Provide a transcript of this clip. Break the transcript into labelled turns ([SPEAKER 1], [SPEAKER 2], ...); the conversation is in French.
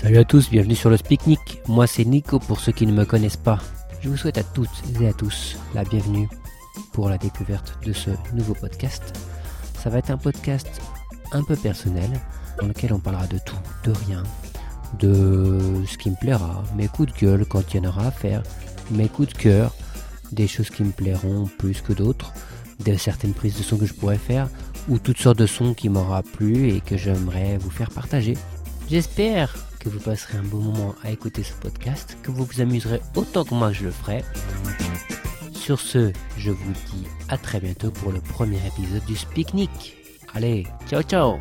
[SPEAKER 1] Salut à tous, bienvenue sur le Speaknik. Moi c'est Nico pour ceux qui ne me connaissent pas. Je vous souhaite à toutes et à tous la bienvenue pour la découverte de ce nouveau podcast. Ça va être un podcast un peu personnel dans lequel on parlera de tout, de rien, de ce qui me plaira, mes coups de gueule quand il y en aura à faire, mes coups de cœur, des choses qui me plairont plus que d'autres, de certaines prises de son que je pourrais faire, ou toutes sortes de sons qui m'aura plu et que j'aimerais vous faire partager. J'espère que vous passerez un bon moment à écouter ce podcast, que vous vous amuserez autant que moi je le ferai. Sur ce, je vous dis à très bientôt pour le premier épisode du Speaknik. Allez, ciao ciao